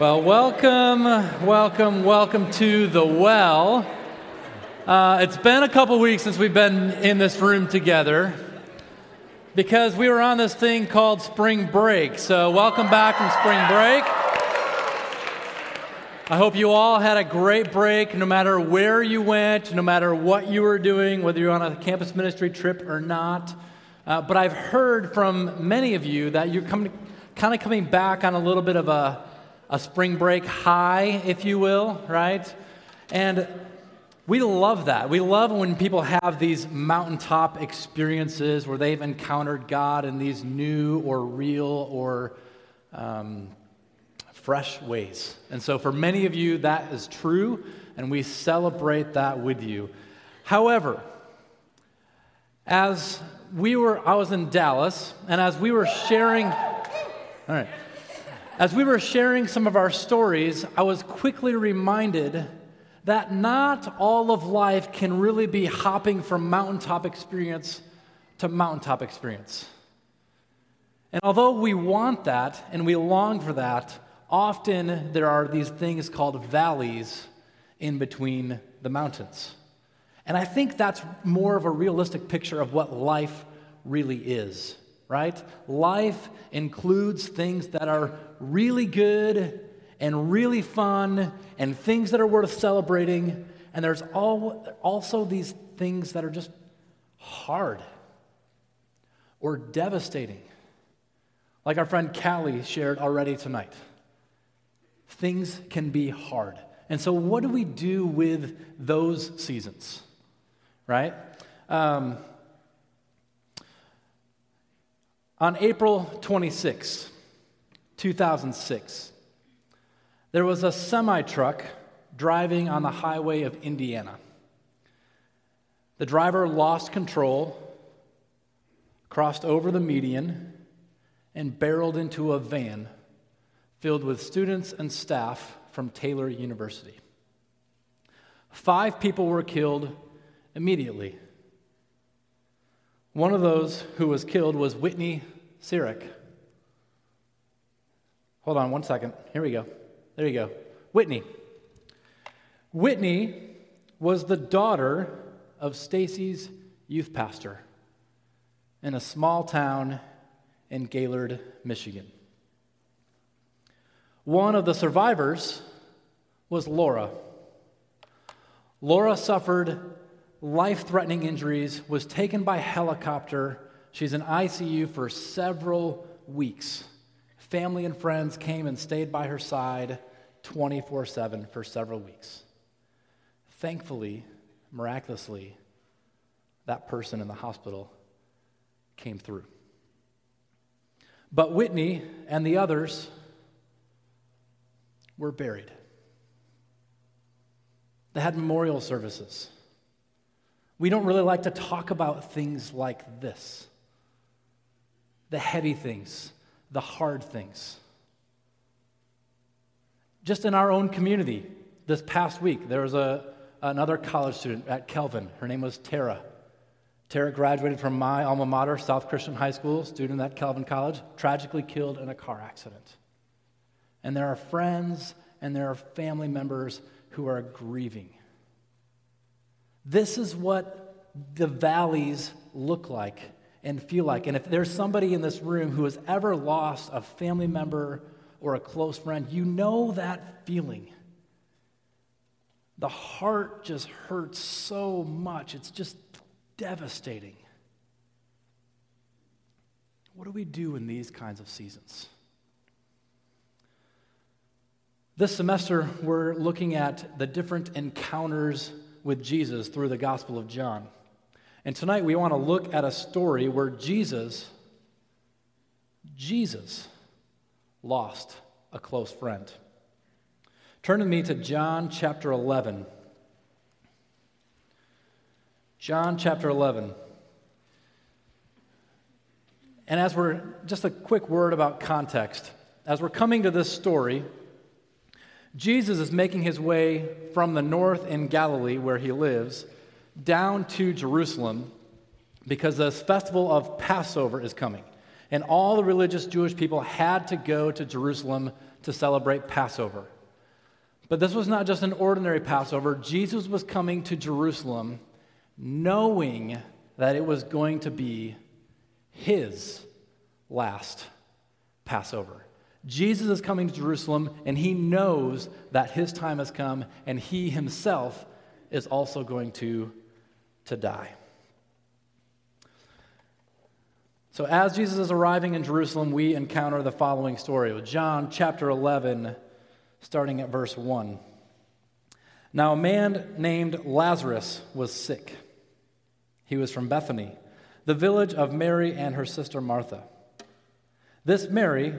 Well, welcome, welcome, welcome to the well. Uh, it's been a couple weeks since we've been in this room together because we were on this thing called spring break. So, welcome back from spring break. I hope you all had a great break, no matter where you went, no matter what you were doing, whether you're on a campus ministry trip or not. Uh, but I've heard from many of you that you're coming, kind of coming back on a little bit of a a spring break high, if you will, right? And we love that. We love when people have these mountaintop experiences where they've encountered God in these new or real or um, fresh ways. And so, for many of you, that is true, and we celebrate that with you. However, as we were, I was in Dallas, and as we were sharing, all right. As we were sharing some of our stories, I was quickly reminded that not all of life can really be hopping from mountaintop experience to mountaintop experience. And although we want that and we long for that, often there are these things called valleys in between the mountains. And I think that's more of a realistic picture of what life really is right? Life includes things that are really good and really fun and things that are worth celebrating. And there's all, also these things that are just hard or devastating. Like our friend Callie shared already tonight. Things can be hard. And so, what do we do with those seasons? Right? Um, On April 26, 2006, there was a semi truck driving on the highway of Indiana. The driver lost control, crossed over the median, and barreled into a van filled with students and staff from Taylor University. Five people were killed immediately. One of those who was killed was Whitney Cerak. Hold on one second. Here we go. There you go. Whitney. Whitney was the daughter of Stacy's youth pastor in a small town in Gaylord, Michigan. One of the survivors was Laura. Laura suffered life threatening injuries, was taken by helicopter. She's in ICU for several weeks. Family and friends came and stayed by her side 24 7 for several weeks. Thankfully, miraculously, that person in the hospital came through. But Whitney and the others were buried. They had memorial services. We don't really like to talk about things like this the heavy things, the hard things. Just in our own community, this past week, there was a, another college student at Calvin. Her name was Tara. Tara graduated from my alma mater, South Christian High School, student at Calvin College, tragically killed in a car accident. And there are friends and there are family members who are grieving. This is what the valleys look like and feel like. And if there's somebody in this room who has ever lost a family member or a close friend, you know that feeling. The heart just hurts so much, it's just devastating. What do we do in these kinds of seasons? This semester, we're looking at the different encounters with Jesus through the Gospel of John. And tonight we want to look at a story where Jesus, Jesus, lost a close friend. Turn with me to John chapter 11. John chapter 11. And as we're, just a quick word about context. As we're coming to this story, Jesus is making his way from the north in Galilee, where he lives, down to Jerusalem because the festival of Passover is coming. And all the religious Jewish people had to go to Jerusalem to celebrate Passover. But this was not just an ordinary Passover. Jesus was coming to Jerusalem knowing that it was going to be his last Passover. Jesus is coming to Jerusalem and he knows that his time has come and he himself is also going to, to die. So, as Jesus is arriving in Jerusalem, we encounter the following story John chapter 11, starting at verse 1. Now, a man named Lazarus was sick. He was from Bethany, the village of Mary and her sister Martha. This Mary,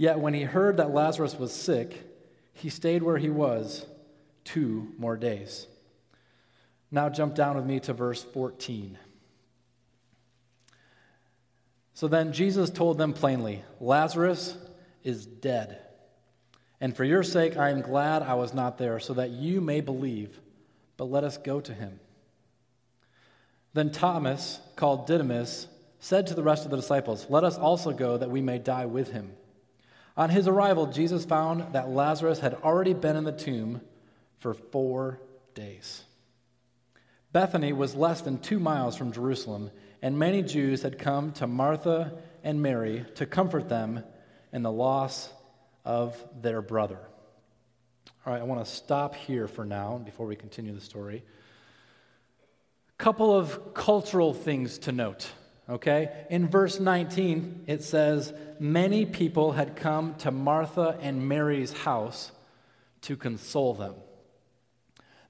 Yet when he heard that Lazarus was sick, he stayed where he was two more days. Now jump down with me to verse 14. So then Jesus told them plainly Lazarus is dead. And for your sake, I am glad I was not there, so that you may believe. But let us go to him. Then Thomas, called Didymus, said to the rest of the disciples, Let us also go, that we may die with him. On his arrival, Jesus found that Lazarus had already been in the tomb for four days. Bethany was less than two miles from Jerusalem, and many Jews had come to Martha and Mary to comfort them in the loss of their brother. All right, I want to stop here for now before we continue the story. A couple of cultural things to note okay? In verse 19, it says, Many people had come to Martha and Mary's house to console them.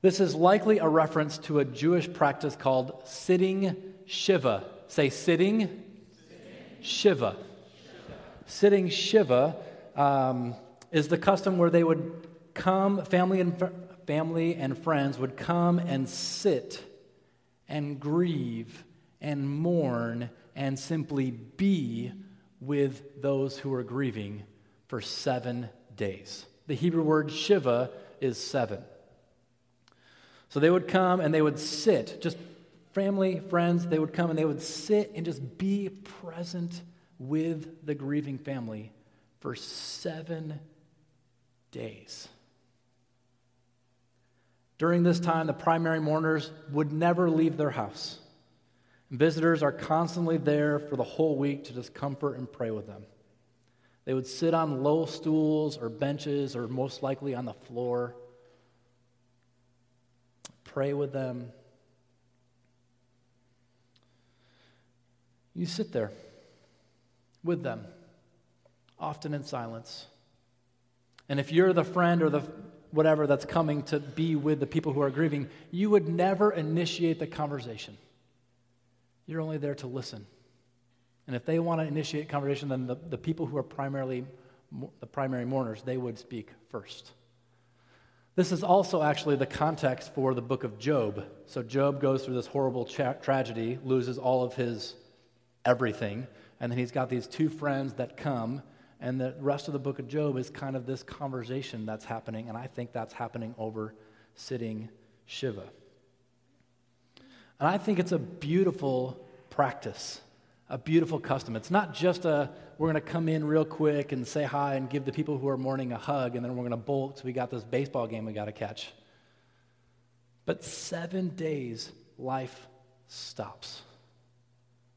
This is likely a reference to a Jewish practice called sitting Shiva. Say sitting, sitting. Shiva. Shiva. Sitting Shiva um, is the custom where they would come, family and, family and friends would come and sit and grieve and mourn and simply be with those who are grieving for seven days. The Hebrew word Shiva is seven. So they would come and they would sit, just family, friends, they would come and they would sit and just be present with the grieving family for seven days. During this time, the primary mourners would never leave their house. Visitors are constantly there for the whole week to just comfort and pray with them. They would sit on low stools or benches or most likely on the floor, pray with them. You sit there with them, often in silence. And if you're the friend or the whatever that's coming to be with the people who are grieving, you would never initiate the conversation. You're only there to listen. And if they want to initiate conversation, then the, the people who are primarily the primary mourners, they would speak first. This is also actually the context for the book of Job. So Job goes through this horrible tra- tragedy, loses all of his everything, and then he's got these two friends that come, and the rest of the book of Job is kind of this conversation that's happening, and I think that's happening over sitting Shiva. And I think it's a beautiful practice, a beautiful custom. It's not just a, we're going to come in real quick and say hi and give the people who are mourning a hug, and then we're going to bolt because we got this baseball game we got to catch. But seven days, life stops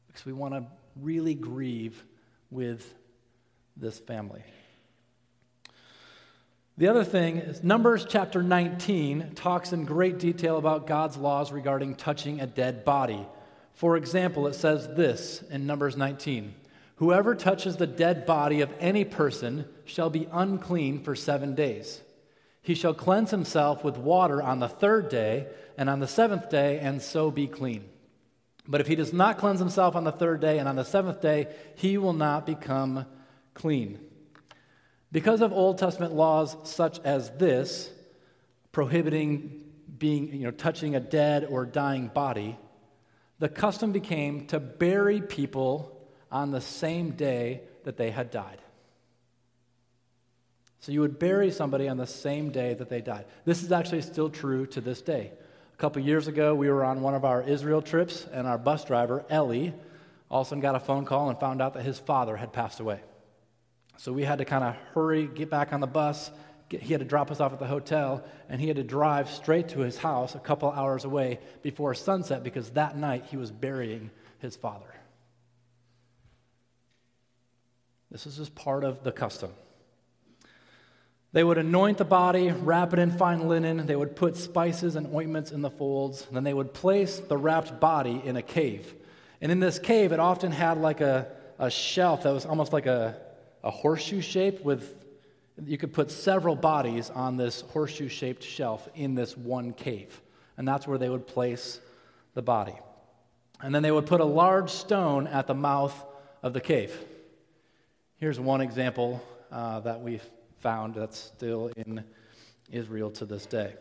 because we want to really grieve with this family. The other thing is Numbers chapter 19 talks in great detail about God's laws regarding touching a dead body. For example, it says this in Numbers 19 Whoever touches the dead body of any person shall be unclean for seven days. He shall cleanse himself with water on the third day and on the seventh day, and so be clean. But if he does not cleanse himself on the third day and on the seventh day, he will not become clean. Because of Old Testament laws such as this, prohibiting being, you know, touching a dead or dying body, the custom became to bury people on the same day that they had died. So you would bury somebody on the same day that they died. This is actually still true to this day. A couple years ago, we were on one of our Israel trips, and our bus driver, Ellie, all of a sudden got a phone call and found out that his father had passed away. So we had to kind of hurry, get back on the bus. Get, he had to drop us off at the hotel, and he had to drive straight to his house a couple hours away before sunset because that night he was burying his father. This is just part of the custom. They would anoint the body, wrap it in fine linen. They would put spices and ointments in the folds. Then they would place the wrapped body in a cave. And in this cave, it often had like a, a shelf that was almost like a, a horseshoe shape with, you could put several bodies on this horseshoe shaped shelf in this one cave. And that's where they would place the body. And then they would put a large stone at the mouth of the cave. Here's one example uh, that we've found that's still in Israel to this day.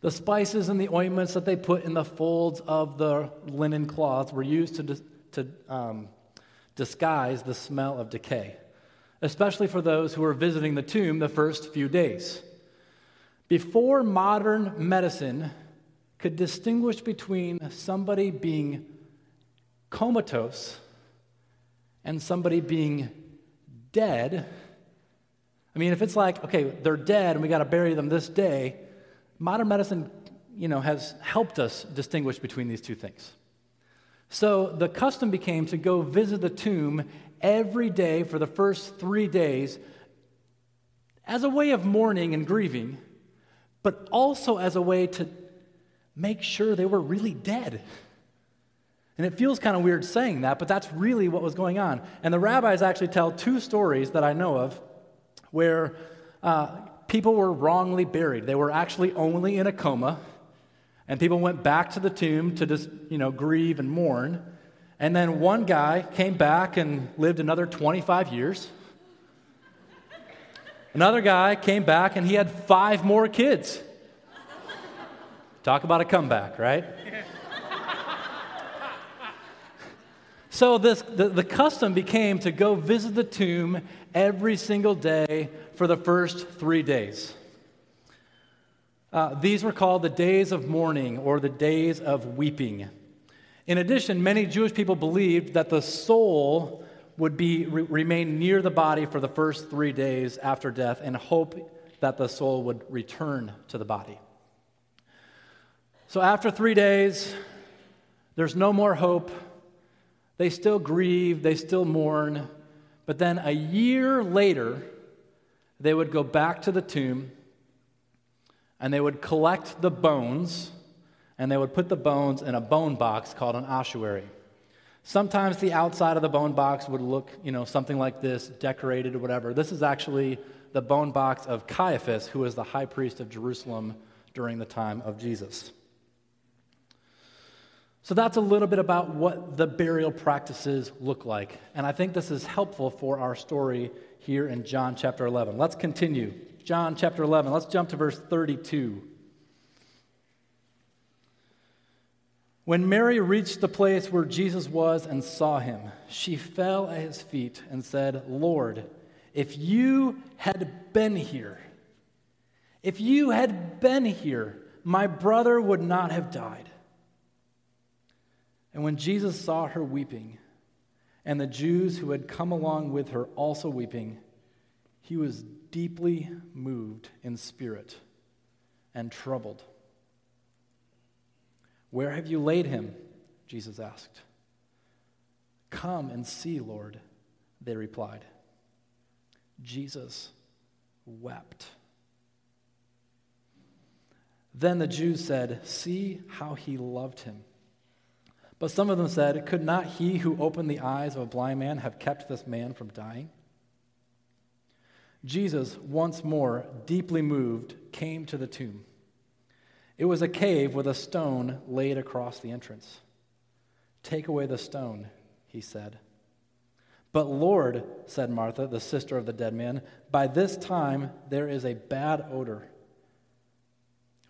The spices and the ointments that they put in the folds of the linen cloth were used to, to um, disguise the smell of decay, especially for those who were visiting the tomb the first few days. Before modern medicine could distinguish between somebody being comatose and somebody being dead, I mean, if it's like, okay, they're dead and we got to bury them this day, modern medicine, you know, has helped us distinguish between these two things. So the custom became to go visit the tomb every day for the first three days as a way of mourning and grieving, but also as a way to make sure they were really dead. And it feels kind of weird saying that, but that's really what was going on. And the rabbis actually tell two stories that I know of where uh, people were wrongly buried. They were actually only in a coma, and people went back to the tomb to just, you know, grieve and mourn. And then one guy came back and lived another 25 years. Another guy came back and he had five more kids. Talk about a comeback, right? So this, the, the custom became to go visit the tomb every single day for the first three days. Uh, these were called the days of mourning or the days of weeping. In addition, many Jewish people believed that the soul would be, re- remain near the body for the first three days after death and hope that the soul would return to the body. So after three days, there's no more hope. They still grieve, they still mourn, but then a year later, they would go back to the tomb and they would collect the bones and they would put the bones in a bone box called an ossuary. Sometimes the outside of the bone box would look, you know, something like this, decorated or whatever. This is actually the bone box of Caiaphas, who was the high priest of Jerusalem during the time of Jesus. So that's a little bit about what the burial practices look like. And I think this is helpful for our story here in John chapter 11. Let's continue. John chapter 11, let's jump to verse 32. When Mary reached the place where Jesus was and saw him, she fell at his feet and said, Lord, if you had been here, if you had been here, my brother would not have died. And when Jesus saw her weeping, and the Jews who had come along with her also weeping, he was deeply moved in spirit and troubled. Where have you laid him? Jesus asked. Come and see, Lord, they replied. Jesus wept. Then the Jews said, See how he loved him. But some of them said, Could not he who opened the eyes of a blind man have kept this man from dying? Jesus, once more deeply moved, came to the tomb. It was a cave with a stone laid across the entrance. Take away the stone, he said. But Lord, said Martha, the sister of the dead man, by this time there is a bad odor,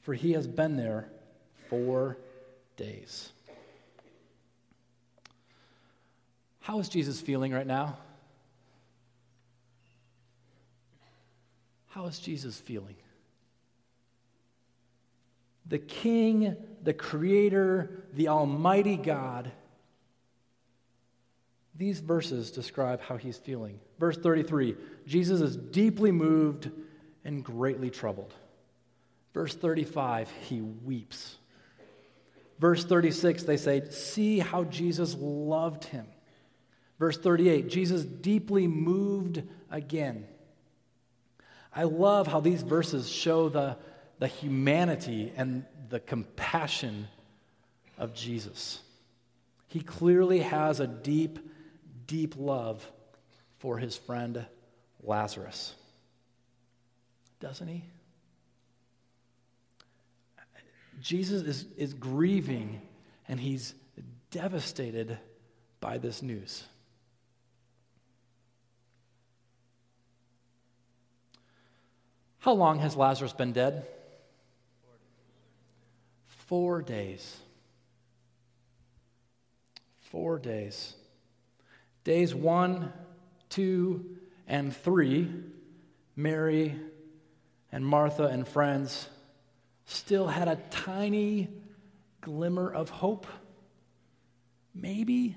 for he has been there four days. How is Jesus feeling right now? How is Jesus feeling? The King, the Creator, the Almighty God. These verses describe how he's feeling. Verse 33 Jesus is deeply moved and greatly troubled. Verse 35, he weeps. Verse 36, they say, See how Jesus loved him. Verse 38, Jesus deeply moved again. I love how these verses show the, the humanity and the compassion of Jesus. He clearly has a deep, deep love for his friend Lazarus. Doesn't he? Jesus is, is grieving and he's devastated by this news. How long has Lazarus been dead? Four days. Four days. Days one, two, and three, Mary and Martha and friends still had a tiny glimmer of hope. Maybe.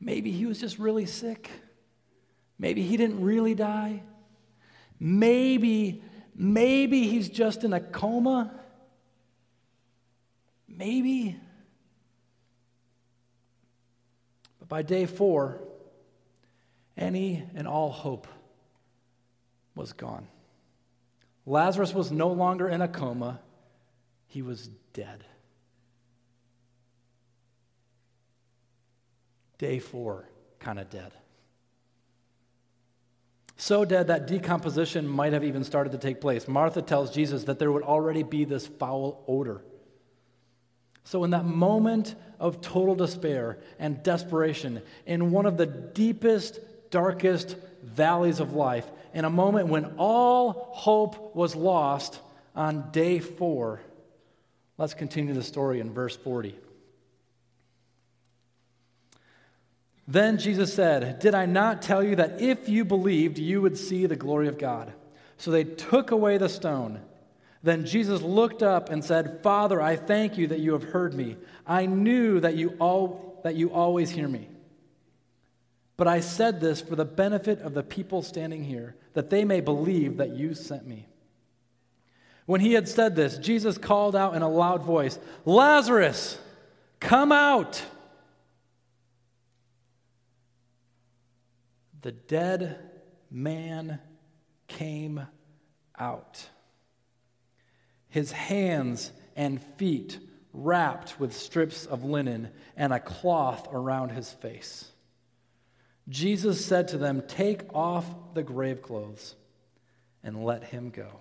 Maybe he was just really sick. Maybe he didn't really die. Maybe, maybe he's just in a coma. Maybe. But by day four, any and all hope was gone. Lazarus was no longer in a coma, he was dead. Day four, kind of dead. So dead that decomposition might have even started to take place. Martha tells Jesus that there would already be this foul odor. So, in that moment of total despair and desperation, in one of the deepest, darkest valleys of life, in a moment when all hope was lost on day four, let's continue the story in verse 40. Then Jesus said, Did I not tell you that if you believed, you would see the glory of God? So they took away the stone. Then Jesus looked up and said, Father, I thank you that you have heard me. I knew that you, all, that you always hear me. But I said this for the benefit of the people standing here, that they may believe that you sent me. When he had said this, Jesus called out in a loud voice, Lazarus, come out. The dead man came out. His hands and feet wrapped with strips of linen and a cloth around his face. Jesus said to them, Take off the grave clothes and let him go.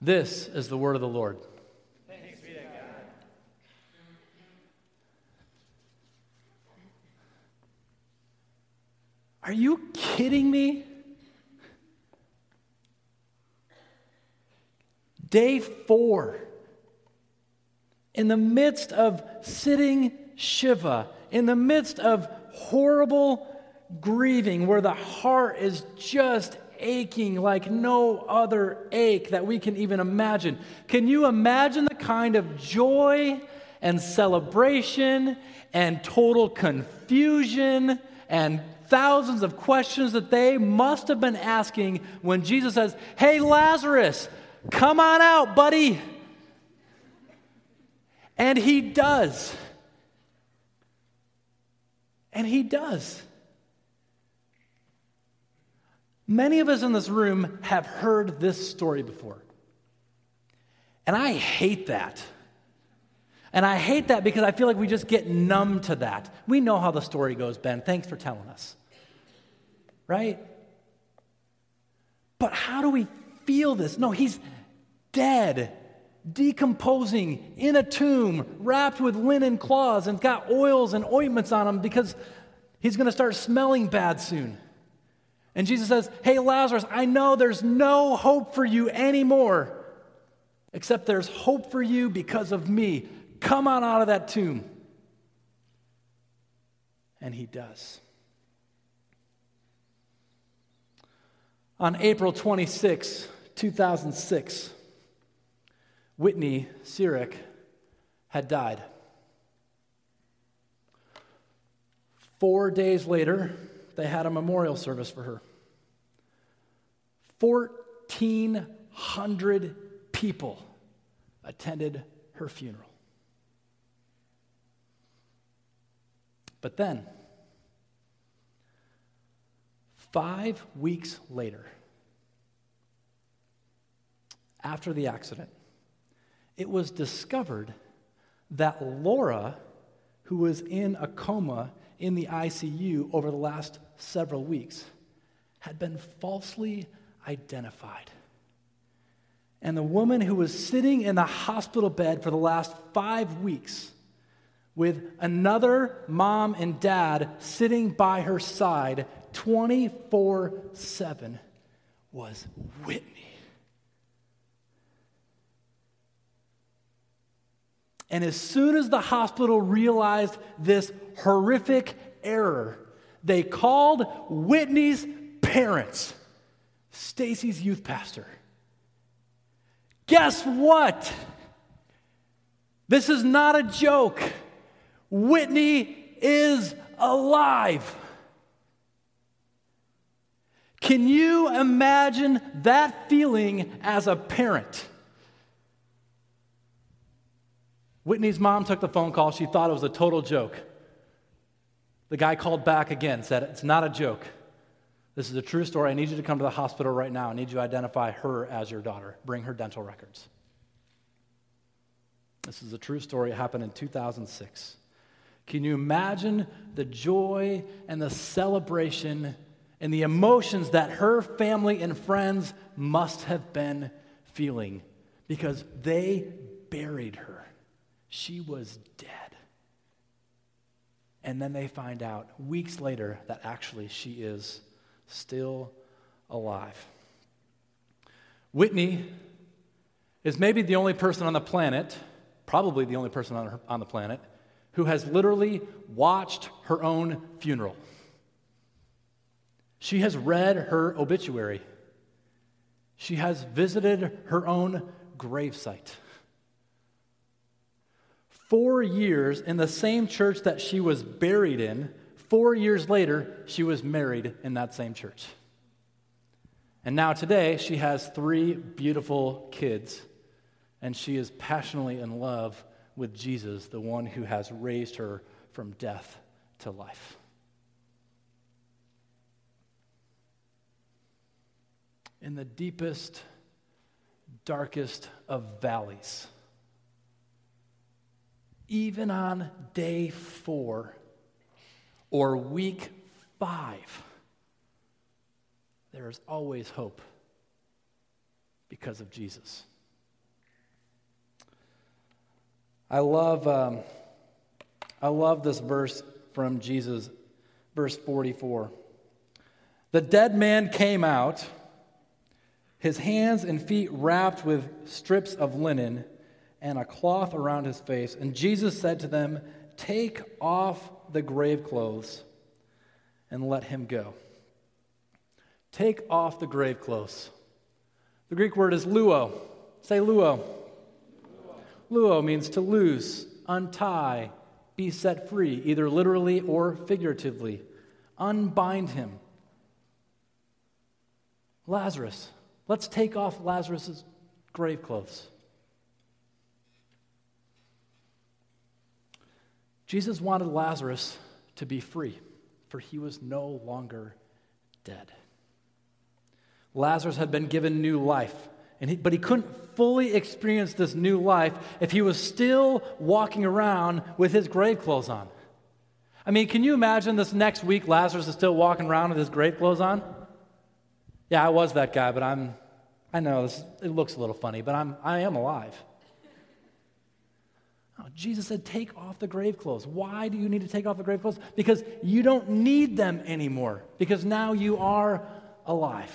This is the word of the Lord. Are you kidding me? Day four, in the midst of sitting Shiva, in the midst of horrible grieving, where the heart is just aching like no other ache that we can even imagine. Can you imagine the kind of joy and celebration and total confusion and thousands of questions that they must have been asking when Jesus says, Hey, Lazarus, come on out, buddy. And he does. And he does. Many of us in this room have heard this story before. And I hate that. And I hate that because I feel like we just get numb to that. We know how the story goes, Ben. Thanks for telling us right? But how do we feel this? No, he's dead, decomposing in a tomb, wrapped with linen cloths, and got oils and ointments on him because He's going to start smelling bad soon. And Jesus says, Hey, Lazarus, I know there's no hope for you anymore, except there's hope for you because of me. Come on out of that tomb. And he does. On April 26, 2006, Whitney Cerak had died. Four days later, they had a memorial service for her. 1,400 people attended her funeral. But then, five weeks later, after the accident, it was discovered that Laura, who was in a coma in the ICU over the last several weeks, had been falsely identified. And the woman who was sitting in the hospital bed for the last five weeks with another mom and dad sitting by her side 24 7 was Whitney. And as soon as the hospital realized this horrific error, they called Whitney's parents, Stacy's youth pastor. Guess what? This is not a joke. Whitney is alive. Can you imagine that feeling as a parent? Whitney's mom took the phone call. She thought it was a total joke. The guy called back again, said, It's not a joke. This is a true story. I need you to come to the hospital right now. I need you to identify her as your daughter. Bring her dental records. This is a true story. It happened in 2006. Can you imagine the joy and the celebration and the emotions that her family and friends must have been feeling because they buried her? She was dead. And then they find out weeks later that actually she is still alive. Whitney is maybe the only person on the planet, probably the only person on, her, on the planet, who has literally watched her own funeral. She has read her obituary. She has visited her own gravesite four years in the same church that she was buried in. Four years later, she was married in that same church. And now, today, she has three beautiful kids, and she is passionately in love with Jesus, the one who has raised her from death to life. In the deepest, darkest of valleys, even on day four or week five, there is always hope because of Jesus. I love, um, I love this verse from Jesus, verse 44. The dead man came out, his hands and feet wrapped with strips of linen and a cloth around his face. And Jesus said to them, Take off the grave clothes and let him go. Take off the grave clothes. The Greek word is luo. Say luo. Luo means to loose, untie, be set free, either literally or figuratively. Unbind him. Lazarus. Let's take off Lazarus's grave clothes. Jesus wanted Lazarus to be free, for he was no longer dead. Lazarus had been given new life, and he, but he couldn't fully experience this new life if he was still walking around with his grave clothes on. I mean, can you imagine this next week Lazarus is still walking around with his grave clothes on? Yeah, I was that guy, but I'm I know this, it looks a little funny, but I'm I am alive. Oh, Jesus said, Take off the grave clothes. Why do you need to take off the grave clothes? Because you don't need them anymore, because now you are alive.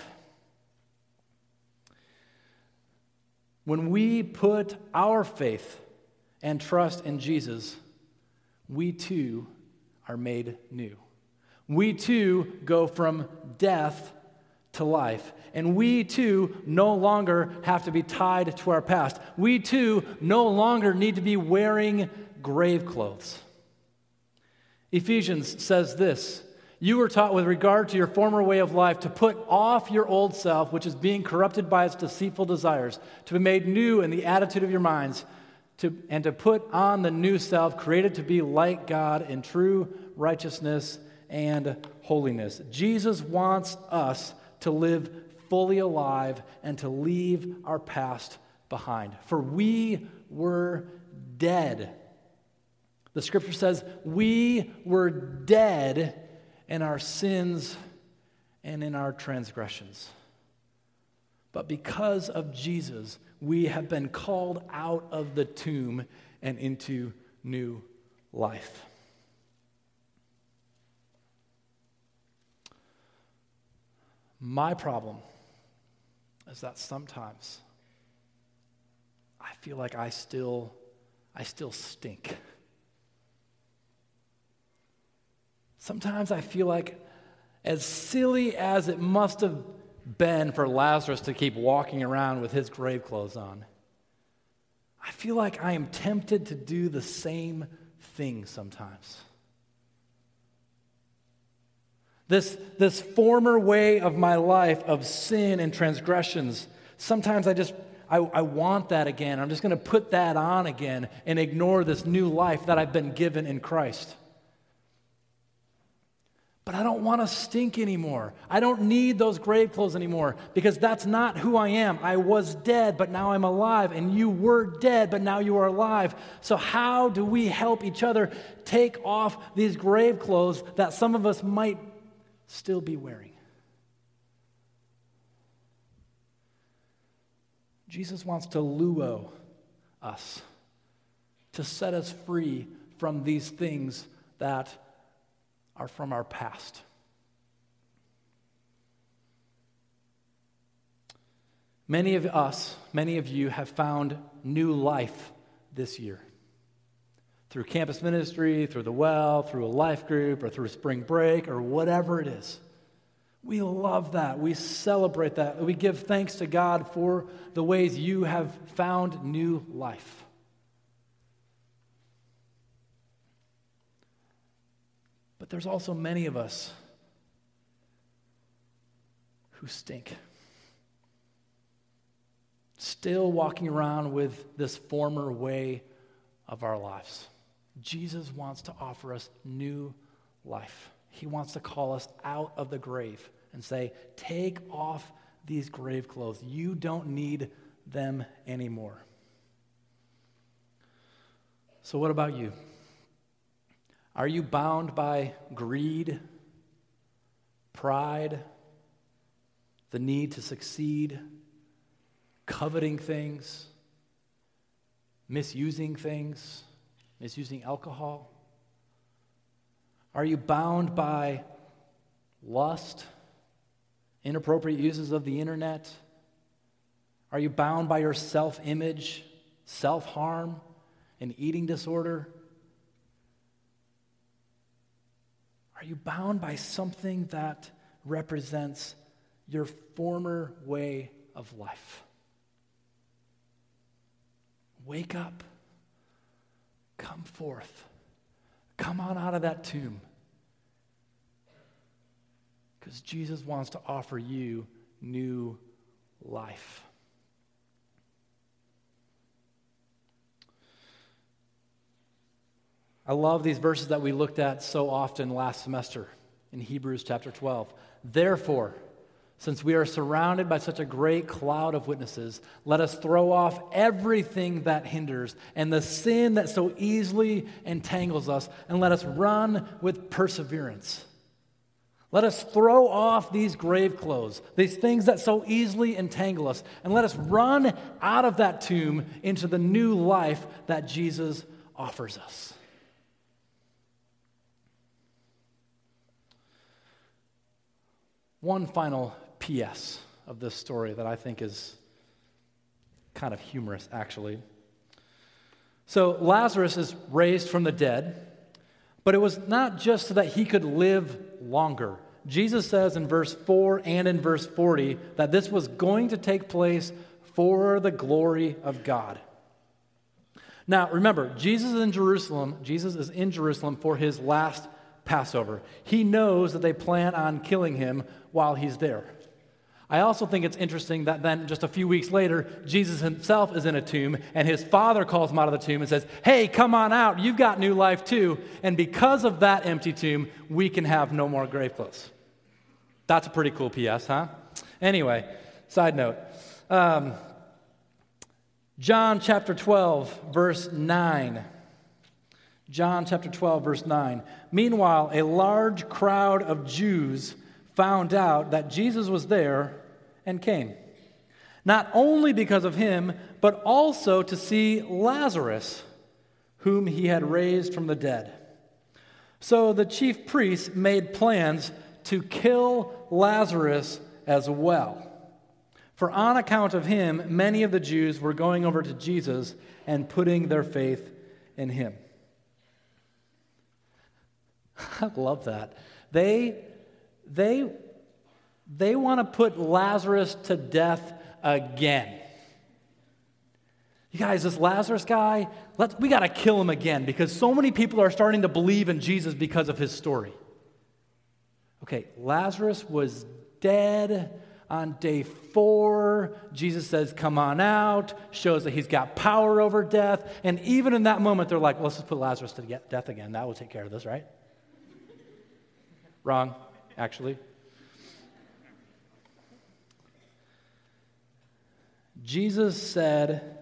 When we put our faith and trust in Jesus, we too are made new. We too go from death to life. And we too no longer have to be tied to our past. We too no longer need to be wearing grave clothes. Ephesians says this You were taught with regard to your former way of life to put off your old self, which is being corrupted by its deceitful desires, to be made new in the attitude of your minds, to, and to put on the new self, created to be like God in true righteousness and holiness. Jesus wants us to live fully alive and to leave our past behind. For we were dead. The scripture says, We were dead in our sins and in our transgressions. But because of Jesus, we have been called out of the tomb and into new life. My problem is that sometimes I feel like I still I still stink. Sometimes I feel like as silly as it must have been for Lazarus to keep walking around with his grave clothes on, I feel like I am tempted to do the same thing sometimes. This, this former way of my life of sin and transgressions, sometimes I just, I, I want that again. I'm just going to put that on again and ignore this new life that I've been given in Christ. But I don't want to stink anymore. I don't need those grave clothes anymore because that's not who I am. I was dead, but now I'm alive, and you were dead, but now you are alive. So, how do we help each other take off these grave clothes that some of us might still be wearing. Jesus wants to luo us, to set us free from these things that are from our past. Many of us, many of you have found new life this year through campus ministry, through the well, through a life group, or through spring break, or whatever it is. We love that. We celebrate that. We give thanks to God for the ways you have found new life. But there's also many of us who stink. Still walking around with this former way of our lives. Jesus wants to offer us new life. He wants to call us out of the grave and say, Take off these grave clothes. You don't need them anymore. So, what about you? Are you bound by greed, pride, the need to succeed, coveting things, misusing things? misusing alcohol? Are you bound by lust, inappropriate uses of the internet? Are you bound by your self image, self harm, an eating disorder? Are you bound by something that represents your former way of life? Wake up. Come forth. Come on out of that tomb. Because Jesus wants to offer you new life. I love these verses that we looked at so often last semester in Hebrews chapter 12. Therefore, since we are surrounded by such a great cloud of witnesses, let us throw off everything that hinders and the sin that so easily entangles us, and let us run with perseverance. Let us throw off these grave clothes, these things that so easily entangle us, and let us run out of that tomb into the new life that Jesus offers us. One final PS of this story that I think is kind of humorous, actually. So, Lazarus is raised from the dead, but it was not just so that he could live longer. Jesus says in verse 4 and in verse 40 that this was going to take place for the glory of God. Now, remember, Jesus is in Jerusalem. Jesus is in Jerusalem for his last Passover. He knows that they plan on killing him while he's there. I also think it's interesting that then just a few weeks later, Jesus himself is in a tomb and his father calls him out of the tomb and says, Hey, come on out. You've got new life too. And because of that empty tomb, we can have no more grave clothes. That's a pretty cool PS, huh? Anyway, side note. Um, John chapter 12, verse 9. John chapter 12, verse 9. Meanwhile, a large crowd of Jews found out that Jesus was there and came. Not only because of him, but also to see Lazarus, whom he had raised from the dead. So the chief priests made plans to kill Lazarus as well. For on account of him, many of the Jews were going over to Jesus and putting their faith in him. I love that. They they, they want to put Lazarus to death again. You guys, this Lazarus guy, let we got to kill him again because so many people are starting to believe in Jesus because of his story. Okay, Lazarus was dead on day four. Jesus says, Come on out, shows that he's got power over death. And even in that moment, they're like, well, Let's just put Lazarus to death again. That will take care of this, right? Wrong actually. Jesus said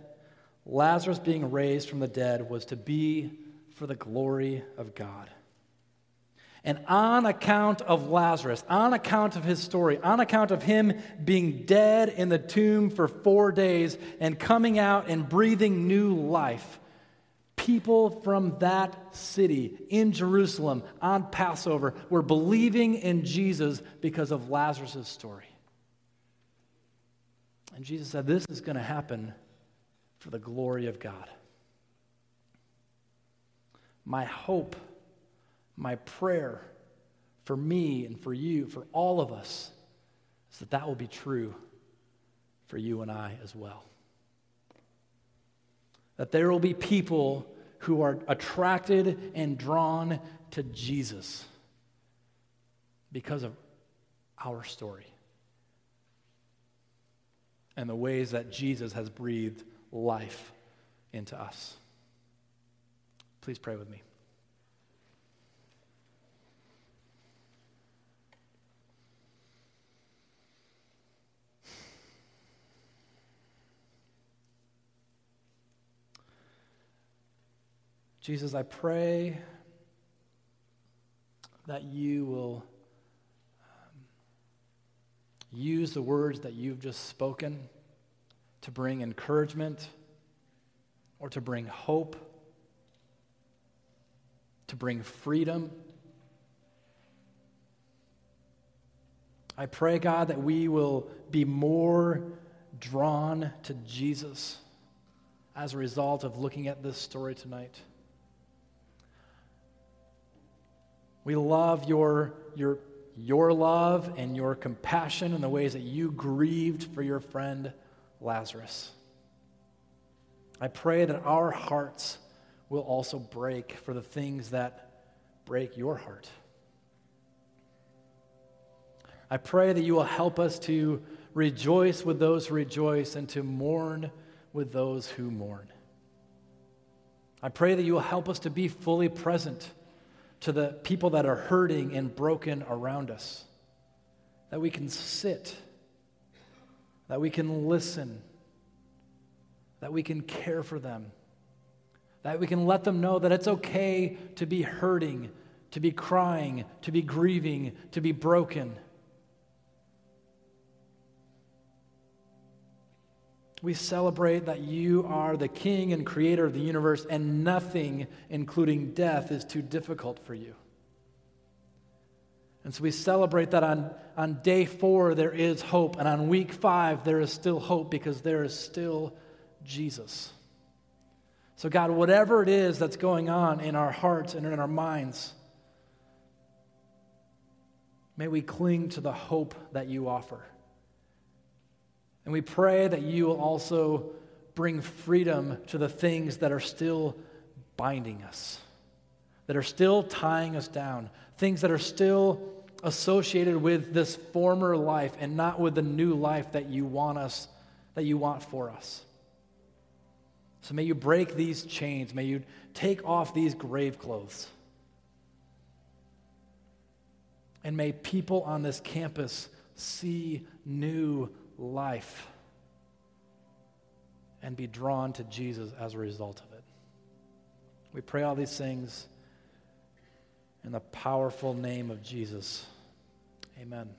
Lazarus being raised from the dead was to be for the glory of God. And on account of Lazarus, on account of his story, on account of him being dead in the tomb for four days and coming out and breathing new life, people from that city in Jerusalem on Passover were believing in Jesus because of Lazarus' story. And Jesus said, This is going to happen for the glory of God. My hope, my prayer for me and for you, for all of us, is that that will be true for you and I as well. That there will be people who are attracted and drawn to Jesus because of our story and the ways that Jesus has breathed life into us. Please pray with me. Jesus, I pray that you will um, use the words that you've just spoken to bring encouragement or to bring hope, to bring freedom. I pray, God, that we will be more drawn to Jesus as a result of looking at this story tonight. We love your, your, your love and your compassion and the ways that you grieved for your friend Lazarus. I pray that our hearts will also break for the things that break your heart. I pray that you will help us to rejoice with those who rejoice and to mourn with those who mourn. I pray that you will help us to be fully present to the people that are hurting and broken around us. That we can sit, that we can listen, that we can care for them, that we can let them know that it's okay to be hurting, to be crying, to be grieving, to be broken. We celebrate that you are the king and creator of the universe, and nothing, including death, is too difficult for you. And so we celebrate that on, on day four there is hope, and on week five there is still hope because there is still Jesus. So, God, whatever it is that's going on in our hearts and in our minds, may we cling to the hope that you offer. And we pray that you will also bring freedom to the things that are still binding us, that are still tying us down, things that are still associated with this former life and not with the new life that you want us, that you want for us. So may you break these chains. May you take off these grave clothes. And may people on this campus see new life and be drawn to Jesus as a result of it. We pray all these things in the powerful name of Jesus. Amen.